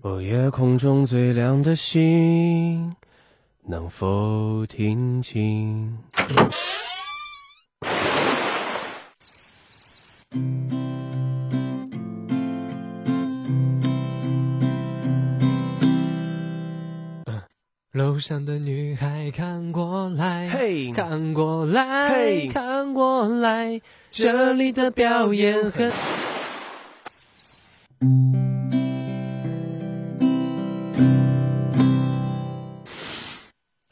哦，夜空中最亮的星，能否听清？楼上的女孩看过来，嘿看过来，嘿看过来，这里的表演很。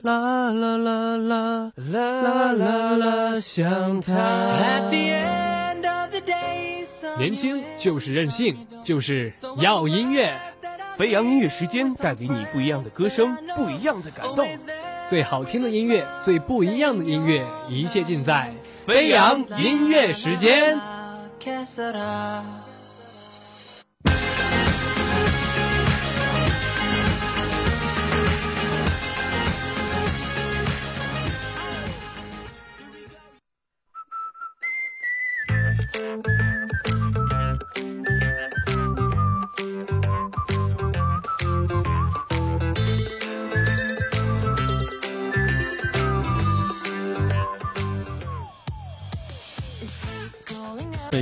啦啦啦啦啦啦啦，想他。年轻就是任性，就是要音乐。飞扬音乐时间带给你不一样的歌声，不一样的感动。最好听的音乐，最不一样的音乐，一切尽在飞扬音乐时间。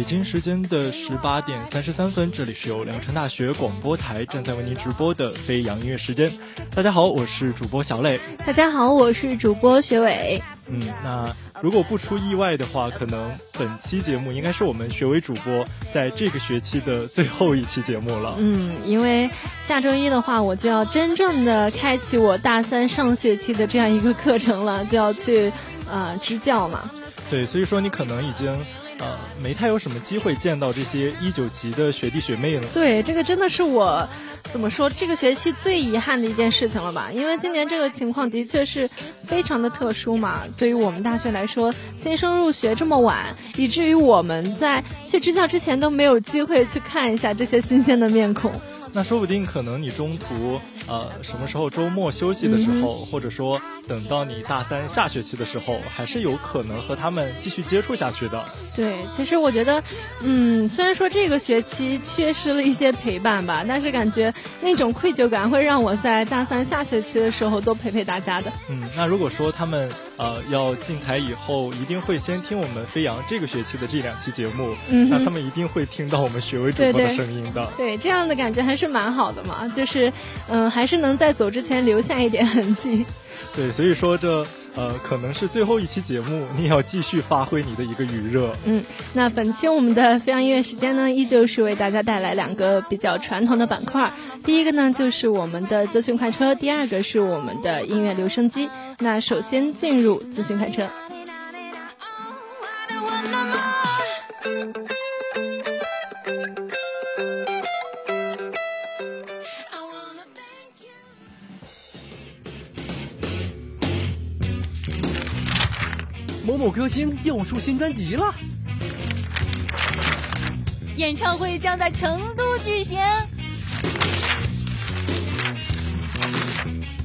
北京时间的十八点三十三分，这里是由聊城大学广播台正在为您直播的飞扬音乐时间。大家好，我是主播小磊。大家好，我是主播学伟。嗯，那如果不出意外的话，可能本期节目应该是我们学伟主播在这个学期的最后一期节目了。嗯，因为下周一的话，我就要真正的开启我大三上学期的这样一个课程了，就要去呃支教嘛。对，所以说你可能已经。呃，没太有什么机会见到这些一九级的学弟学妹了。对，这个真的是我怎么说这个学期最遗憾的一件事情了吧？因为今年这个情况的确是非常的特殊嘛。对于我们大学来说，新生入学这么晚，以至于我们在去支教之前都没有机会去看一下这些新鲜的面孔。那说不定可能你中途呃什么时候周末休息的时候，或者说等到你大三下学期的时候，还是有可能和他们继续接触下去的。对，其实我觉得，嗯，虽然说这个学期缺失了一些陪伴吧，但是感觉那种愧疚感会让我在大三下学期的时候多陪陪大家的。嗯，那如果说他们呃要进台以后，一定会先听我们飞扬这个学期的这两期节目，嗯，那他们一定会听到我们学委主播的声音的。对，这样的感觉还是蛮好的嘛，就是嗯，还是能在走之前留下一点痕迹。对，所以说这呃可能是最后一期节目，你也要继续发挥你的一个余热。嗯，那本期我们的飞扬音乐时间呢，依旧是为大家带来两个比较传统的板块。第一个呢就是我们的资讯快车，第二个是我们的音乐留声机。那首先进入资讯快车。某某歌星又出新专辑了，演唱会将在成都举行。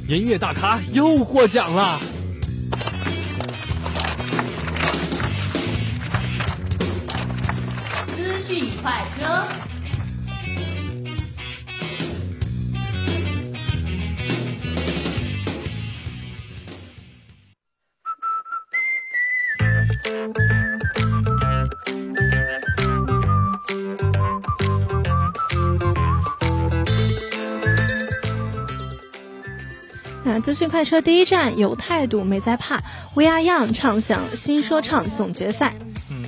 音乐大咖又获奖了，资讯快车。快车第一站有态度没在怕，We Are Young 唱响新说唱总决赛。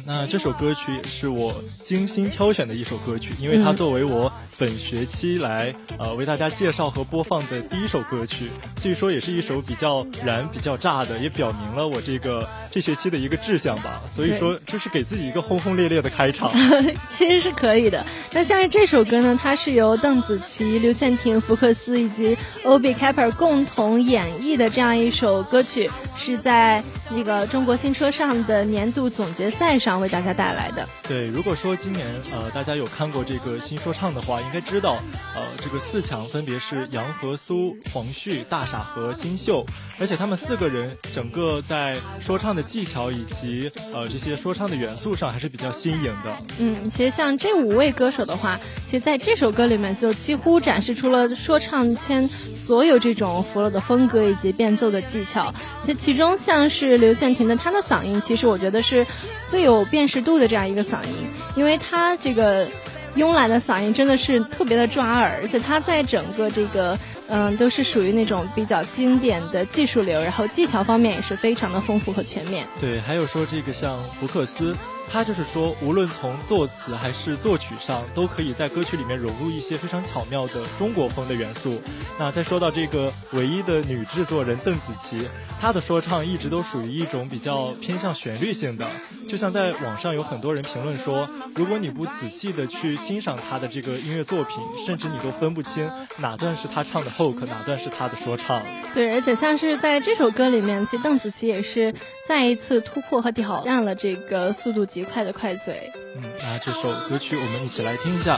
那这首歌曲也是我精心挑选的一首歌曲，因为它作为我本学期来呃为大家介绍和播放的第一首歌曲，所以说也是一首比较燃、比较炸的，也表明了我这个这学期的一个志向吧。所以说，就是给自己一个轰轰烈烈的开场，其实是可以的。那像是这首歌呢，它是由邓紫棋、刘宪廷、福克斯以及 Obi Kapper 共同演绎的这样一首歌曲，是在那个中国新车上的年度总决赛。带上为大家带来的。对，如果说今年呃大家有看过这个新说唱的话，应该知道呃这个四强分别是杨和苏、黄旭、大傻和新秀，而且他们四个人整个在说唱的技巧以及呃这些说唱的元素上还是比较新颖的。嗯，其实像这五位歌手的话，其实在这首歌里面就几乎展示出了说唱圈所有这种 flow 的风格以及变奏的技巧。这其中像是刘宪廷的他的嗓音，其实我觉得是最有有辨识度的这样一个嗓音，因为他这个慵懒的嗓音真的是特别的抓耳，而且他在整个这个嗯都是属于那种比较经典的技术流，然后技巧方面也是非常的丰富和全面。对，还有说这个像福克斯。他就是说，无论从作词还是作曲上，都可以在歌曲里面融入一些非常巧妙的中国风的元素。那再说到这个唯一的女制作人邓紫棋，她的说唱一直都属于一种比较偏向旋律性的。就像在网上有很多人评论说，如果你不仔细的去欣赏她的这个音乐作品，甚至你都分不清哪段是她唱的 hook，哪段是她的说唱。对，而且像是在这首歌里面，其实邓紫棋也是再一次突破和挑战了这个速度。极快的快嘴。嗯，那这首歌曲我们一起来听一下。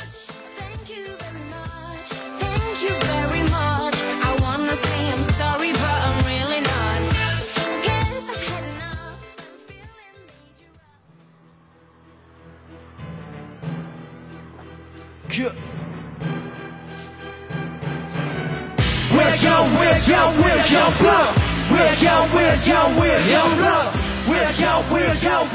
We're young, we're young, we're young blood. We're young, we're young,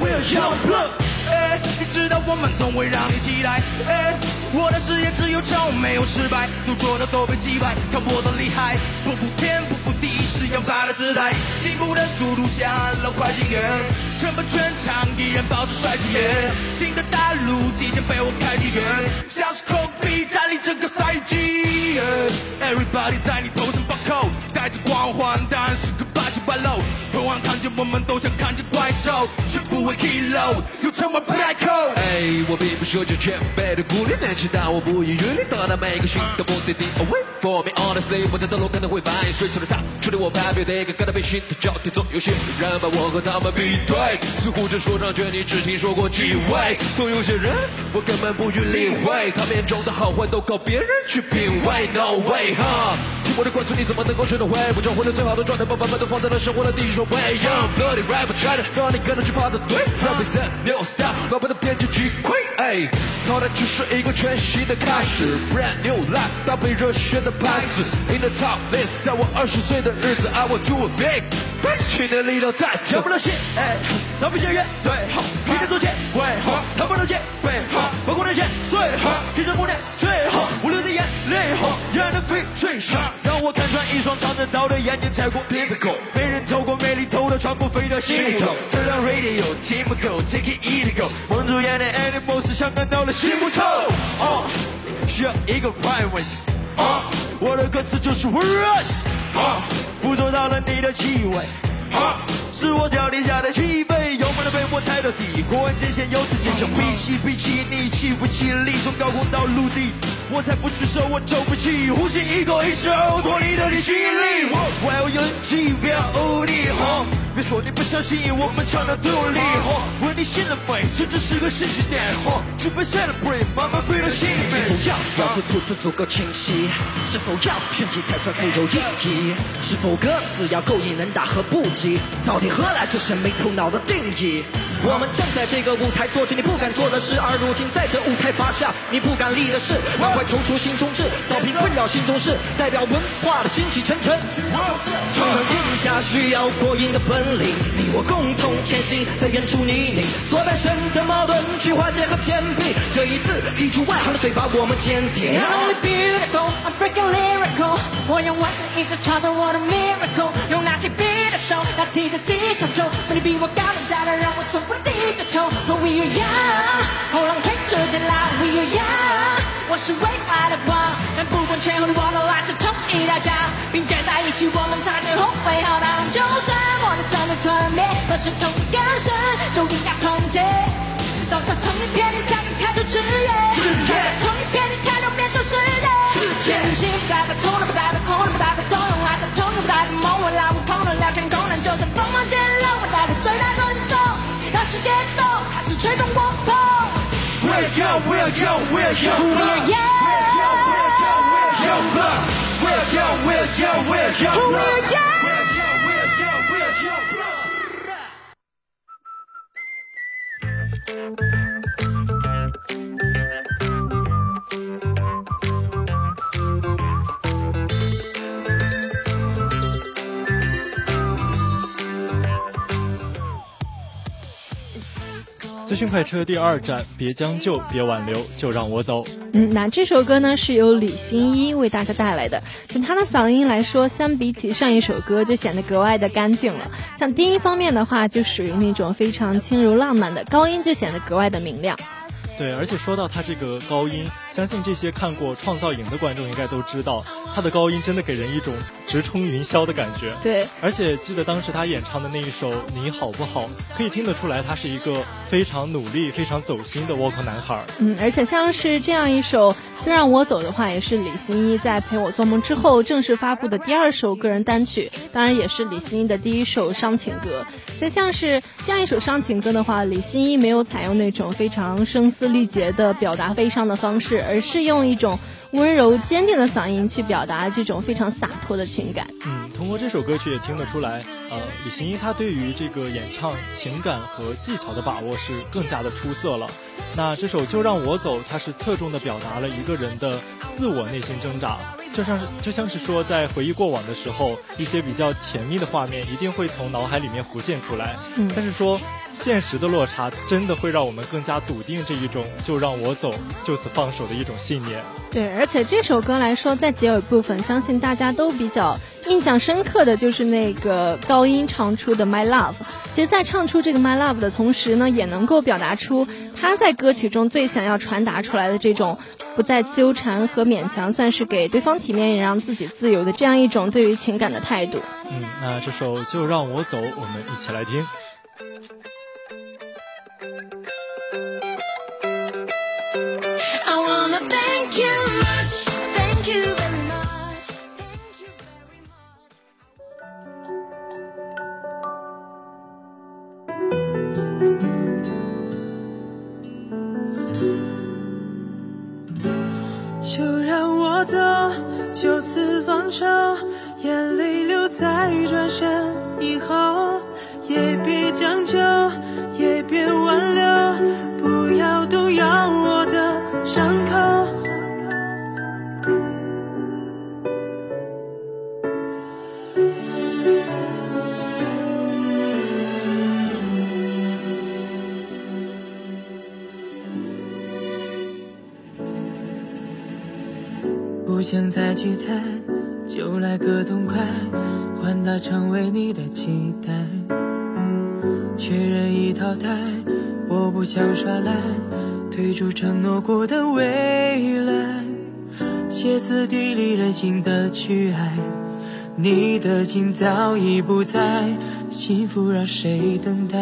we're young blood. 哎，你知道我们总会让你期待。哎，我的事业只有成没有失败，能做的都被击败，看我的厉害，不服天不服地是扬拔的姿态，进步的速度像老快进人，成本全场依然保持帅气。新的大陆即将被我开启，是个霸气外露。同样看见我们都想看见怪兽，却不会 kill low，又成为 black hole。哎，我并不奢求前辈的鼓励，年轻但我不遗余力到达每个新的目的地。Away for me honestly，我的道路可能会蜿蜒，水中的他，确定我排别的一个感到被新的交替，总有些人把我和他们比对，似乎这说唱圈你只听说过几位，总有些人我根本不予理会，他们眼中的好坏都靠别人去品味。No way，哈，听我的灌输你怎么能够学得会？不找回了最好的状态，把版本都放在了生活的第一顺位。Young bloody rapper try to 让你跟着去跑的对，Represent new style，老板的编辑击溃。哎，淘汰只是一个全新的开始，Brand new life，搭配热血的牌子，In the top list，在我二十岁的日子，I will do a big，不是去年力量在，全部都写，哎，逃避些乐队，明天做前卫，他们都戒备，包括那些碎，天生不念。最好，我流的眼泪，让人飞最上，让我看穿一双藏着刀的眼睛太过 difficult，没人透过美丽偷的穿过飞到心里头，Turn on radio，Team go，Take it easy go，蒙住眼的 animals。只想看到了心不透，啊，需要一个 privacy，啊，我的歌词就是 rush，啊，捕捉到了你的气味，啊，是我脚底下的气味，油门的被我踩到底？过完界限由此坚强，比起比起你气不气力，从高空到陆地，我才不屈手，我走不起，呼吸一口一手，脱离了你吸引力，我要勇气，不要无力，别说你不相信我们唱的动力，为你心了美，这只是个时间点，准备 celebrate，慢慢飞到心里面。是否要咬字吐词足够清晰？是否要炫技才算富有意义？是否歌词要够硬能打和不及？到底何来这些没头脑的定义？我们站在这个舞台做着你不敢做的事，而如今在这舞台发下你不敢立的誓，满怀踌躇心中志，扫平困扰心中事，代表文化的兴起沉沉。闯荡天下需要过硬的本领。你我共同前行，在远处泥泞，所诞生的矛盾去化解和坚壁。这一次，抵住外行的嘴巴，我们坚定。I'm beautiful, I'm freaking lyrical。我用文字一直唱着我的 miracle，用拿起笔手，代替着计算轴。没你比我高的大的，让我从不低着头。We are young，后浪推着剑浪。We are young，我是未来的光。但不管前后的我都来自同一条江，并肩在一起，我们才最后会浩荡。就算我的。战队团灭，若是同一根绳，就应该团结。当在同一片天，才能开出枝叶。始节奏，开始吹动我头。We're young, we're young, we're young blood. We're young. We're young, we're young blood. We're young, we're young, we're young blood. We're young. We're young, 资讯快车第二站，别将就，别挽留，就让我走。嗯，那这首歌呢是由李心一为大家带来的。从他的嗓音来说，相比起上一首歌就显得格外的干净了。像低音方面的话，就属于那种非常轻柔浪漫的；高音就显得格外的明亮。对，而且说到他这个高音，相信这些看过《创造营》的观众应该都知道，他的高音真的给人一种直冲云霄的感觉。对，而且记得当时他演唱的那一首《你好不好》，可以听得出来他是一个非常努力、非常走心的 vocal 男孩。嗯，而且像是这样一首《就让我走》的话，也是李心一在《陪我做梦》之后正式发布的第二首个人单曲，当然也是李心一的第一首伤情歌。再像是这样一首伤情歌的话，李心一没有采用那种非常声嘶力竭的表达悲伤的方式，而是用一种温柔坚定的嗓音去表达这种非常洒脱的情感。嗯，通过这首歌曲也听得出来，呃，李行一他对于这个演唱情感和技巧的把握是更加的出色了。那这首就让我走，它是侧重的表达了一个人的自我内心挣扎，就像是就像是说在回忆过往的时候，一些比较甜蜜的画面一定会从脑海里面浮现出来。嗯但是说现实的落差真的会让我们更加笃定这一种就让我走，就此放手的一种信念。对，而且这首歌来说，在结尾部分，相信大家都比较印象深刻的就是那个高音唱出的 My Love。其实，在唱出这个 My Love 的同时呢，也能够表达出他在歌曲中最想要传达出来的这种不再纠缠和勉强，算是给对方体面，也让自己自由的这样一种对于情感的态度。嗯，那这首就让我走，我们一起来听。不想再去猜，就来个痛快，换它成为你的期待。确认已淘汰，我不想耍赖，退出承诺过的未来。歇斯底里任性的去爱，你的心早已不在，幸福让谁等待？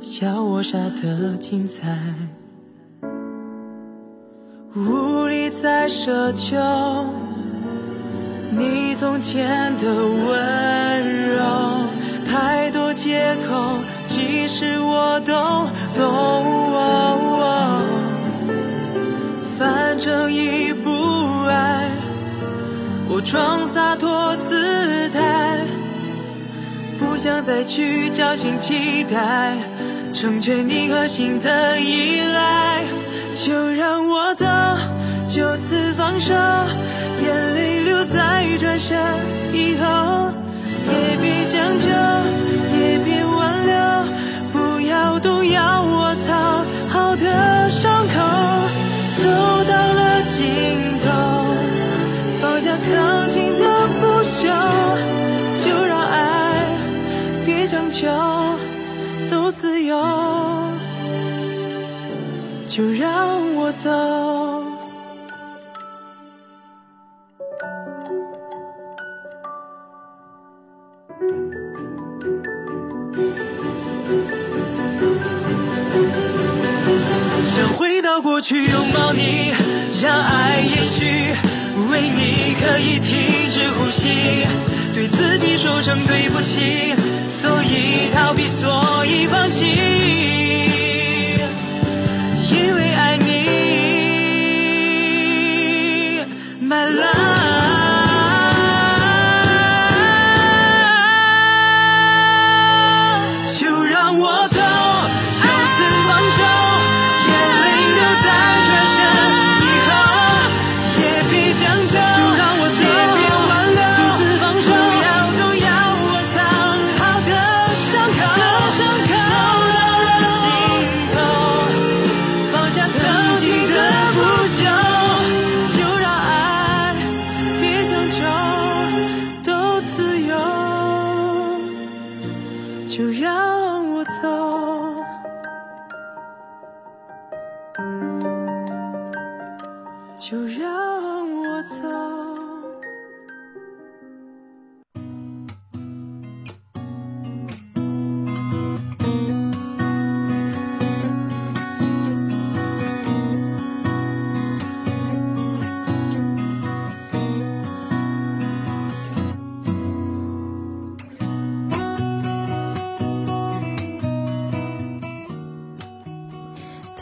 笑我傻的精彩。呜再奢求你从前的温柔，太多借口，其实我都懂。反正已不爱，我装洒脱姿态，不想再去侥幸期待，成全你和心的依赖。就让我走，就此放手，眼泪留在转身以后，也别将就，也别挽留，不要动摇我藏好的伤口。走到了尽头，放下曾经的不朽，就让爱别强求，都自由。就让我走。去拥抱你，让爱延续，为你可以停止呼吸，对自己说声对不起，所以逃避所以放弃，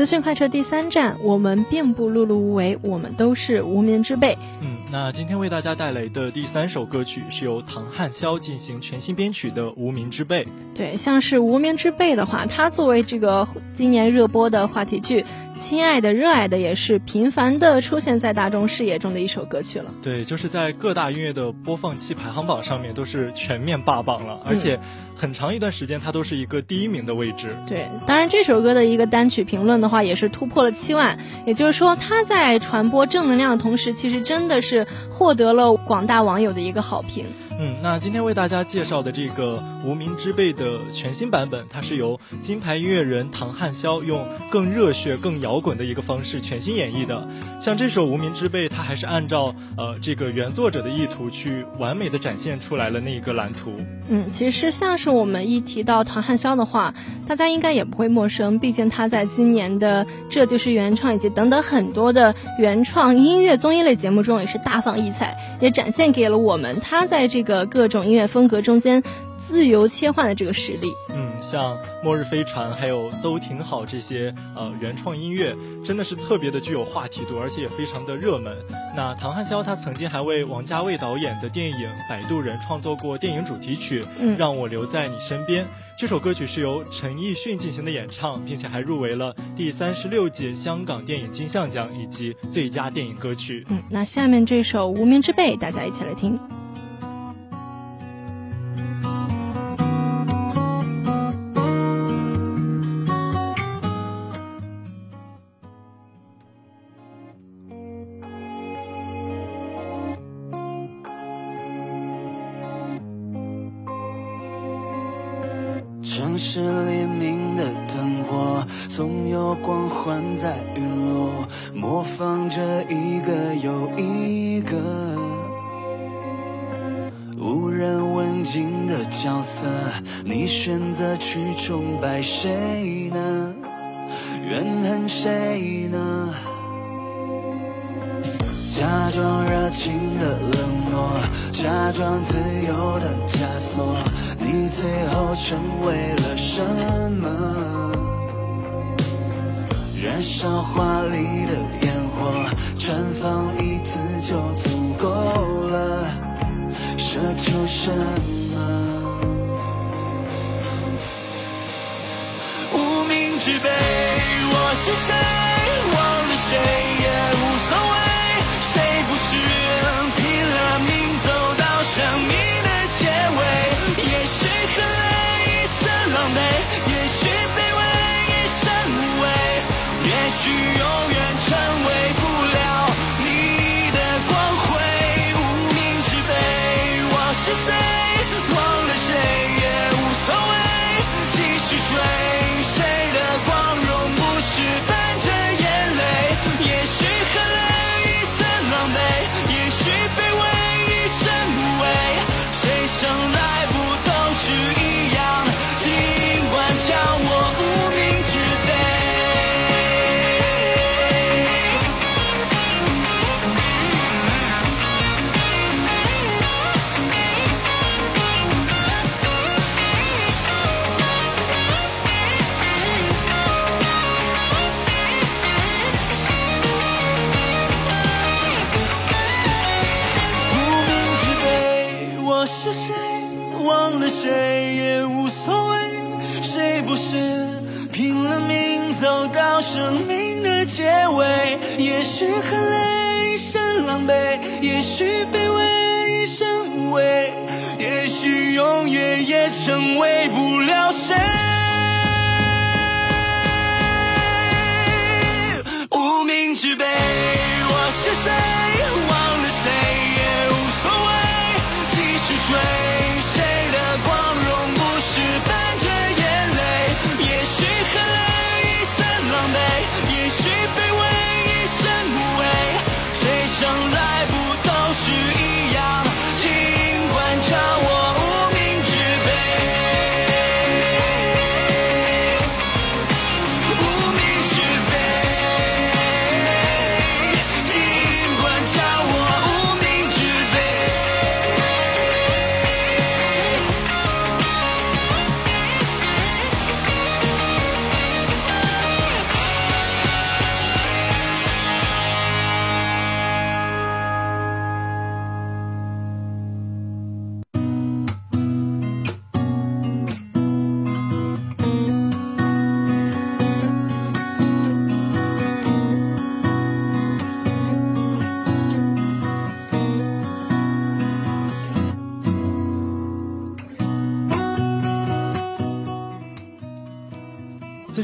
讯快车第三站，我们并不碌碌无为，我们都是无名之辈。嗯，那今天为大家带来的第三首歌曲是由唐汉霄进行全新编曲的《无名之辈》。对，像是无名之辈的话，它作为这个今年热播的话题剧，亲爱的、热爱的，也是频繁的出现在大众视野中的一首歌曲了。对，就是在各大音乐的播放器排行榜上面都是全面霸榜了，而且很长一段时间它都是一个第一名的位置。对，当然这首歌的一个单曲评论的话，也是突破了七万，也就是说，它在传播正能量的同时，其实真的是获得了广大网友的一个好评。嗯，那今天为大家介绍的这个《无名之辈》的全新版本，它是由金牌音乐人唐汉霄用更热血、更摇滚的一个方式全新演绎的。像这首《无名之辈》，它还是按照呃这个原作者的意图去完美的展现出来了那一个蓝图。嗯，其实像是我们一提到唐汉霄的话，大家应该也不会陌生，毕竟他在今年的《这就是原创》以及等等很多的原创音乐综艺类节目中也是大放异彩，也展现给了我们他在这个各种音乐风格中间自由切换的这个实力。嗯，像《末日飞船》还有《都挺好》这些呃原创音乐，真的是特别的具有话题度，而且也非常的热门。那唐汉霄他曾经还为王家卫导演的电影《摆渡人》创作过电影主题曲《嗯让我留在你身边》。这首歌曲是由陈奕迅进行的演唱，并且还入围了第三十六届香港电影金像奖以及最佳电影歌曲。嗯，那下面这首《无名之辈》，大家一起来听。城市黎明的灯火，总有光环在陨落，模仿着一个又一个无人问津的角色。你选择去崇拜谁呢？怨恨谁呢？假装热情的冷落，假装自由的枷锁，你最后成为了什么？燃烧华丽的烟火，绽放一次就足够了，奢求什么？无名之辈，我是谁？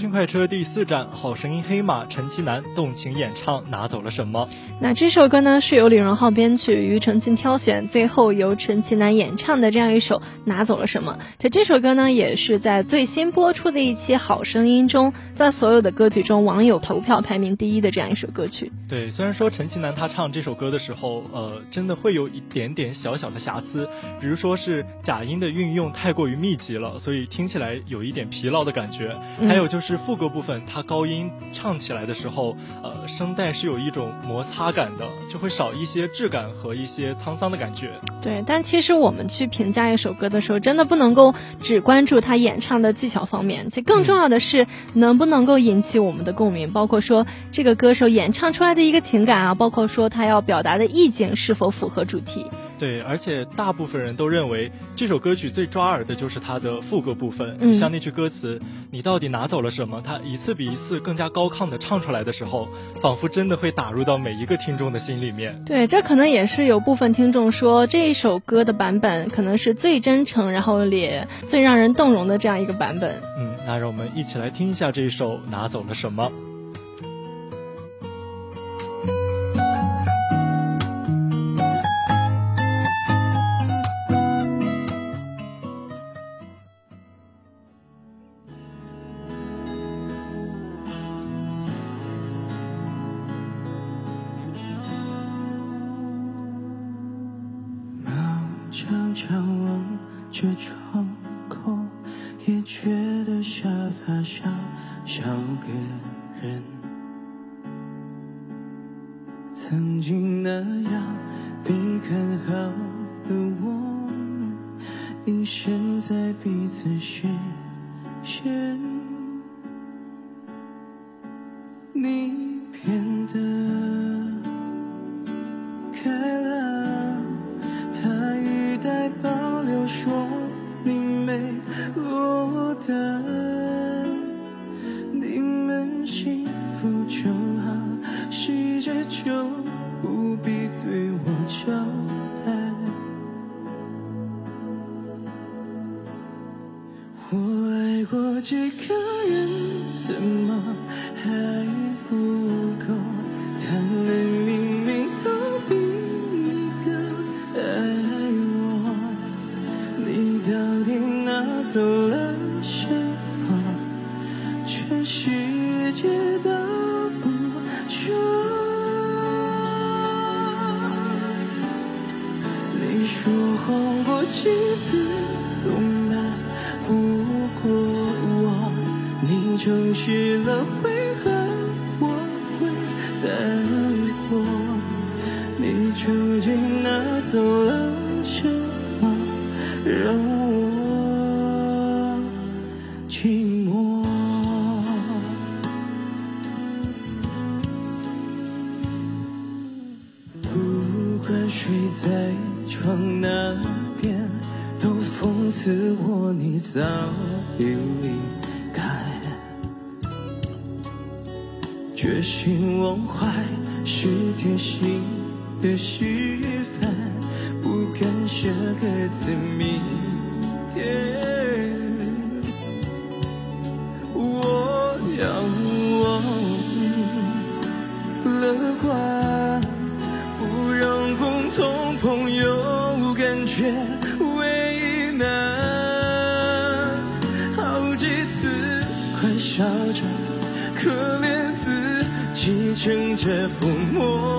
讯快车第四站，好声音黑马陈其南动情演唱拿走了什么？那这首歌呢是由李荣浩编曲，庾澄庆挑选，最后由陈其南演唱的这样一首《拿走了什么》。这这首歌呢也是在最新播出的一期《好声音》中，在所有的歌曲中网友投票排名第一的这样一首歌曲。对，虽然说陈其南他唱这首歌的时候，呃，真的会有一点点小小的瑕疵，比如说是假音的运用太过于密集了，所以听起来有一点疲劳的感觉。嗯还有就是副歌部分，他高音唱起来的时候，呃，声带是有一种摩擦感的，就会少一些质感和一些沧桑的感觉。对，但其实我们去评价一首歌的时候，真的不能够只关注他演唱的技巧方面，其实更重要的是能不能够引起我们的共鸣，包括说这个歌手演唱出来的一个情感啊，包括说他要表达的意境是否符合主题。对，而且大部分人都认为这首歌曲最抓耳的就是它的副歌部分。嗯像那句歌词“你到底拿走了什么”，它一次比一次更加高亢的唱出来的时候，仿佛真的会打入到每一个听众的心里面。对，这可能也是有部分听众说这一首歌的版本可能是最真诚，然后也最让人动容的这样一个版本。嗯，那让我们一起来听一下这一首《拿走了什么》。着窗爱过几个人，怎么还窗那边都讽刺我，你早已离开，决心忘怀是贴心的戏份，不敢写个字，明天。情劫抚摸。